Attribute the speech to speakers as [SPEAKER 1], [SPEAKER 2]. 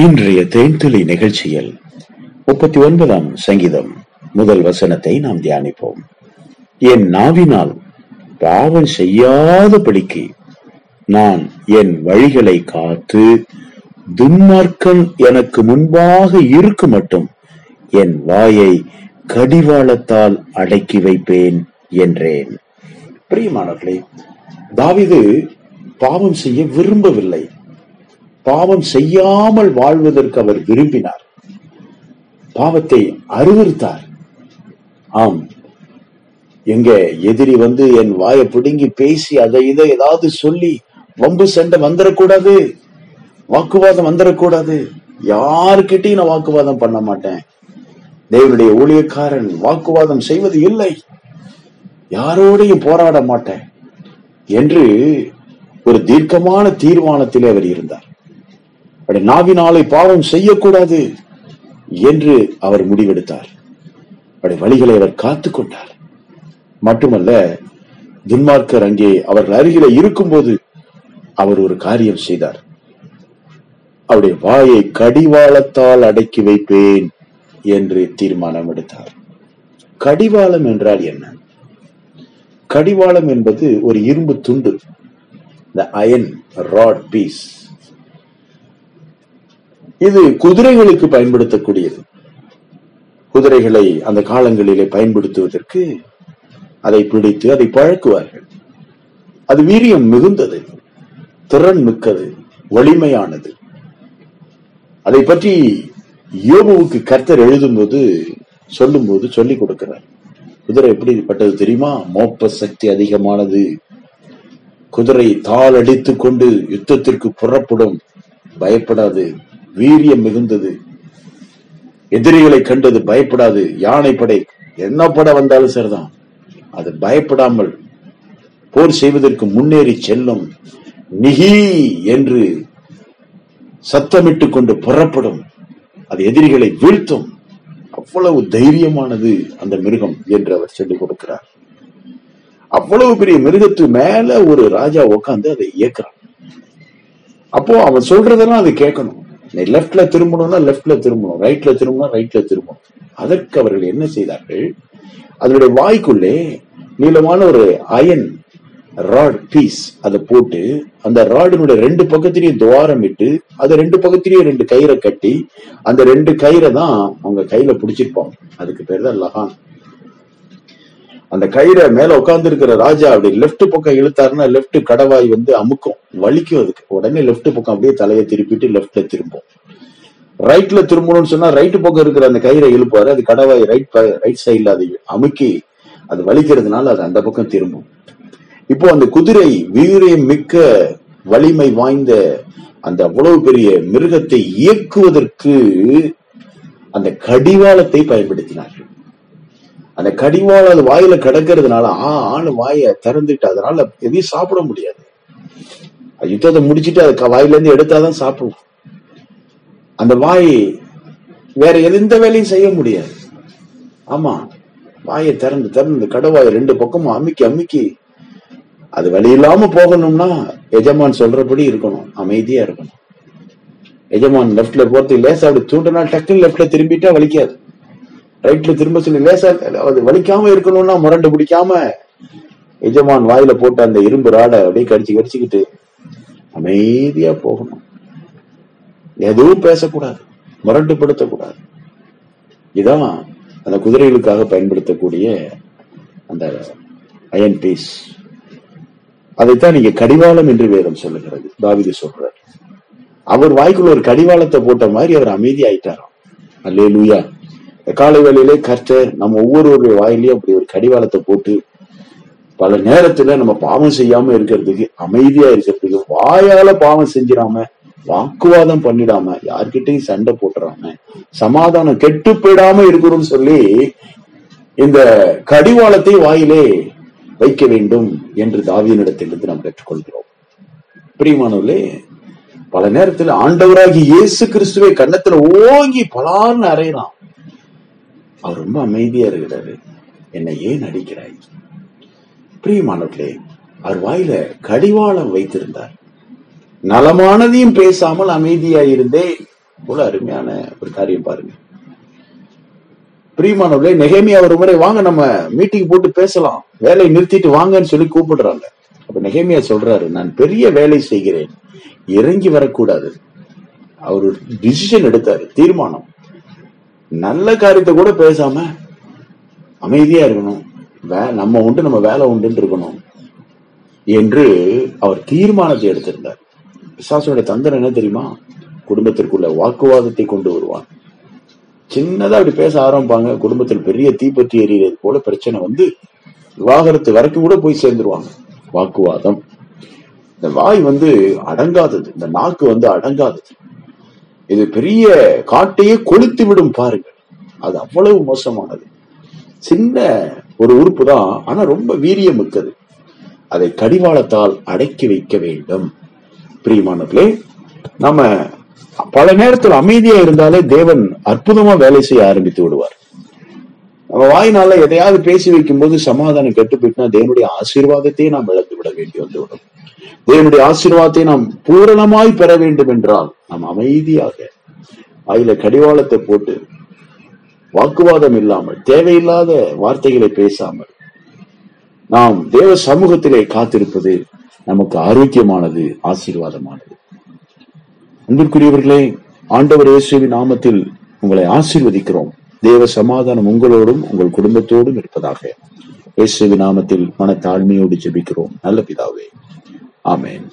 [SPEAKER 1] இன்றைய தேன்துளி நிகழ்ச்சியில் முப்பத்தி ஒன்பதாம் சங்கீதம் முதல் வசனத்தை நாம் தியானிப்போம். என் நாவினால் பாவம் செய்யாதபடிக்கு நான் என் வழிகளை காத்து துன்மார்க்கம் எனக்கு முன்பாக இருக்கு மட்டும் என் வாயை கடிவாளத்தால் அடக்கி வைப்பேன் என்றேன். பிரியமானவர்களே தாவிது பாவம் செய்ய விரும்பவில்லை. பாவம் செய்யாமல் வாழ்வதற்கு அவர் விரும்பினார். பாவத்தை அறிவுறுத்தார் ஆம். எங்க எதிரி வந்து என் வாயை பிடுங்கி பேசி அதை இதை ஏதாவது சொல்லி வம்பு சண்டை வந்துடக்கூடாது வாக்குவாதம் வந்துடக்கூடாது யாருக்கிட்டையும் நான் வாக்குவாதம் பண்ண மாட்டேன். தேவனுடைய ஊழியக்காரன் வாக்குவாதம் செய்வது இல்லை. யாரோடையும் போராட மாட்டேன். என்று ஒரு தீர்க்கமான தீர்மானத்திலே அவர் இருந்தார். நாவினாலே பாவம் செய்யக்கூடாது என்று அவர் முடிவெடுத்தார். அப்படி வழிகளை அவர் காத்து கொண்டார். மட்டுமல்ல துன்மார்க்கர் அங்கே அவர்கள் அருகில இருக்கும்போது அவர் ஒரு காரியம் செய்தார். அவருடைய வாயை கடிவாளத்தால் அடக்கி வைப்பேன் என்று தீர்மானம் எடுத்தார். கடிவாளம் என்றால் என்ன? கடிவாளம் என்பது ஒரு இரும்பு துண்டு த அயன் ராட் பீஸ் இது குதிரைகளுக்கு பயன்படுத்தக்கூடியது. குதிரைகளை அந்த காலங்களிலே பயன்படுத்துவதற்கு அதை பிடித்து அதை பழக்குவார்கள். அது வீரியம் மிகுந்தது திறன் மிக்கது வலிமையானது. அதை பற்றி யோபுவுக்கு கர்த்தர் எழுதும்போது சொல்லும்போது சொல்லிக் கொடுக்கிறார். குதிரை எப்படிப்பட்டது தெரியுமா? மோப்ப சக்தி அதிகமானது. குதிரை தாள் அடித்துக் கொண்டு யுத்தத்திற்கு புறப்படும். பயப்படாது. வீரியம் மிகுந்தது. எதிரிகளை கண்டது பயப்படாது. யானை படை என்ன பட வந்தாலும் சரிதான். அது பயப்படாமல் போர் செய்வதற்கு முன்னேறி செல்லும். நிகி என்று சத்தமிட்டு கொண்டு புறப்படும். அது எதிரிகளை வீழ்த்தும். அவ்வளவு தைரியமானது அந்த மிருகம் என்று அவர் சொல்லிக் கொடுக்கிறார். அவ்வளவு பெரிய மிருகத்து மேல ஒரு ராஜா உட்காந்து அதை இயக்குறான். அப்போ அவன் சொல்றதெல்லாம் அதை கேட்கணும். லெப்ட்ல திரும்பணும்னா லெப்ட்ல திரும்பணும் ரைட்ல திரும்பணும் ரைட்ல திரும்பணும். அதற்கு அவர்கள் என்ன செய்தார்கள்? அதனுடைய வாய்க்குள்ளே நீளமான ஒரு அயன் ராட் பீஸ் அதை போட்டு அந்த ராடினுடைய ரெண்டு பக்கத்திலையும் துவாரம் இட்டு அது ரெண்டு பக்கத்திலையும் ரெண்டு கயிறை கட்டி அந்த ரெண்டு கயிறை தான் அவங்க கையில பிடிச்சிருப்பாங்க. அதுக்கு பேர் தான் லகான் அந்த கயிறை மேல உட்கார்ந்து இருக்கிற ராஜா அப்படி லெப்ட் பக்கம் இழுத்தாருன்னா லெப்ட் கடவாய் வந்து அமுக்கும் வலிக்கும் அதுக்கு. உடனே லெப்ட் பக்கம் அப்படியே தலையை திருப்பிட்டு லெப்ட்ல திரும்பும். ரைட்ல திரும்பணும்னு சொன்னா ரைட் பக்கம் இருக்கிற அந்த கயிறை இழுப்பாரு அது கடவாய் ரைட் ரைட் சைட்ல அதை அமுக்கி அது வலிக்கிறதுனால அது அந்த பக்கம் திரும்பும். இப்போ அந்த குதிரை வீரியம் மிக்க வலிமை வாய்ந்த அந்த அவ்வளவு பெரிய மிருகத்தை இயக்குவதற்கு அந்த கடிவாளத்தை பயன்படுத்தினார்கள். அந்த கடிவாளம் அது வாயில கிடக்கிறதுனால ஆ ஆணு வாயை திறந்துட்டு அதனால எதையும் சாப்பிட முடியாது. யுத்தத்தை முடிச்சிட்டு அது க- வாயில இருந்து எடுத்தாதான் சாப்பிடுவோம். அந்த வாய் வேற எந்த வேலையும் செய்ய முடியாது. ஆமா வாயை திறந்து திறந்து கடவாயை ரெண்டு பக்கமும் அமுக்கி அமுக்கி அது வழி இல்லாம போகணும்னா எஜமான் சொல்றபடி இருக்கணும் அமைதியா இருக்கணும். எஜமான் லெப்ட்ல போறது லேசா அப்படி தூண்டினா டக்குன்னு லெப்ட்ல திரும்பிட்டா வலிக்காது. ரைட்ல திரும்ப சொல்லி லேசா அது வலிக்காம இருக்கணும்னா முரண்டு பிடிக்காம. எஜமான் வாயில போட்ட அந்த இரும்பு ராடை அப்படியே கடிச்சு கடிச்சுக்கிட்டு அமைதியா போகணும். எதுவும் பேசக்கூடாது முரண்டுபடுத்தக்கூடாது இதான் அந்த குதிரைகளுக்காக பயன்படுத்தக்கூடிய அந்த அயன் பீஸ் அதைத்தான் நீங்க கடிவாளம் என்று வேதம் சொல்லுகிறது தாவிது சொல்றார். அவர் வாய்க்குள்ள ஒரு கடிவாளத்தை போட்ட மாதிரி அவர் அமைதியாயிட்டாராம். அல்லே லூயா காலை வேளையிலே கர்த்தர் நம்ம ஒவ்வொருவருடைய வாயிலையும் அப்படி ஒரு கடிவாளத்தை போட்டு பல நேரத்துல நம்ம பாவம் செய்யாம இருக்கிறதுக்கு அமைதியா இருக்கிறதுக்கு வாயால பாவம் செஞ்சிடாம வாக்குவாதம் பண்ணிடாம யார்கிட்டயும் சண்டை போட்டுறாம சமாதானம் கெட்டு போயிடாம இருக்கிறோம்னு சொல்லி இந்த கடிவாளத்தை வாயிலே வைக்க வேண்டும் என்று தாவியனிடத்திலிருந்து நாம் கற்றுக்கொள்கிறோம் பிரியமானவர்களே பல நேரத்துல ஆண்டவராகி இயேசு கிறிஸ்துவை கன்னத்துல ஓங்கி பலான்னு அறையலாம் அவர் ரொம்ப அமைதியா இருக்கிறாரு. என்னை ஏன் அடிக்கிறாய்? பிரியமானவர்களே அவர் வாயில கடிவாளம் வைத்திருந்தார். நலமானதையும் பேசாமல் அமைதியா இருந்தே இவ்வளவு அருமையான ஒரு காரியம் பாருங்க. பிரியமானவர்களே நெகேமியா ஒரு முறை வாங்க நம்ம மீட்டிங் போட்டு பேசலாம். வேலையை நிறுத்திட்டு வாங்கன்னு சொல்லி கூப்பிடுறாங்க. அப்ப நெகேமியா சொல்றாரு நான் பெரிய வேலை செய்கிறேன். இறங்கி வரக்கூடாது. அவர் டிசிஷன் எடுத்தாரு தீர்மானம். நல்ல காரியத்தை கூட பேசாம அமைதியா இருக்கணும். வே- நம்ம உண்டு நம்ம வேலை உண்டுன்னு இருக்கணும். என்று அவர் தீர்மானத்தை எடுத்திருந்தார். பிசாசனுடைய தந்திரம் என்ன தெரியுமா? குடும்பத்திற்குள்ள வாக்குவாதத்தை கொண்டு வருவான். சின்னதா அப்படி பேச ஆரம்பிப்பாங்க. குடும்பத்தில் பெரிய தீப்பற்றி எறிகிறது போல பிரச்சனை வந்து விவாகரத்து வரைக்கும் கூட போய் சேர்ந்துருவாங்க. வாக்குவாதம். இந்த வாய் வந்து அடங்காதது. இந்த நாக்கு வந்து அடங்காதது. இது பெரிய காட்டையே கொளுத்து விடும் பாருங்கள். அது அவ்வளவு மோசமானது. சின்ன ஒரு உறுப்பு தான் ஆனா ரொம்ப வீரியம் மிக்கது. அதை கடிவாளத்தால் அடக்கி வைக்க வேண்டும். பிரியமானவர்களே நம்ம பல நேரத்தில் அமைதியா இருந்தாலே தேவன் அற்புதமா வேலை செய்ய ஆரம்பித்து விடுவார். நம்ம வாயினால எதையாவது பேசி வைக்கும் போது சமாதானம் கெட்டு போயிட்டுனா தேவனுடைய ஆசீர்வாதத்தையே நாம் இழந்து விட வேண்டி வந்துவிடும். தேவனுடைய ஆசீர்வாதத்தை நாம் பூரணமாய் பெற வேண்டும் என்றால் நாம் அமைதியாக அதில கடிவாளத்தை போட்டு வாக்குவாதம் இல்லாமல் தேவையில்லாத வார்த்தைகளை பேசாமல் நாம் தேவ சமூகத்திலே காத்திருப்பது நமக்கு ஆரோக்கியமானது ஆசீர்வாதமானது. அன்பிற்குரியவர்களே ஆண்டவர் இயேசுவின் நாமத்தில் உங்களை ஆசீர்வதிக்கிறோம். தேவ சமாதானம் உங்களோடும் உங்கள் குடும்பத்தோடும் இருப்பதாக. இயேசுவின் நாமத்தில் மன தாழ்மையோடு ஜெபிக்கிறோம். நல்ல பிதாவே Amen.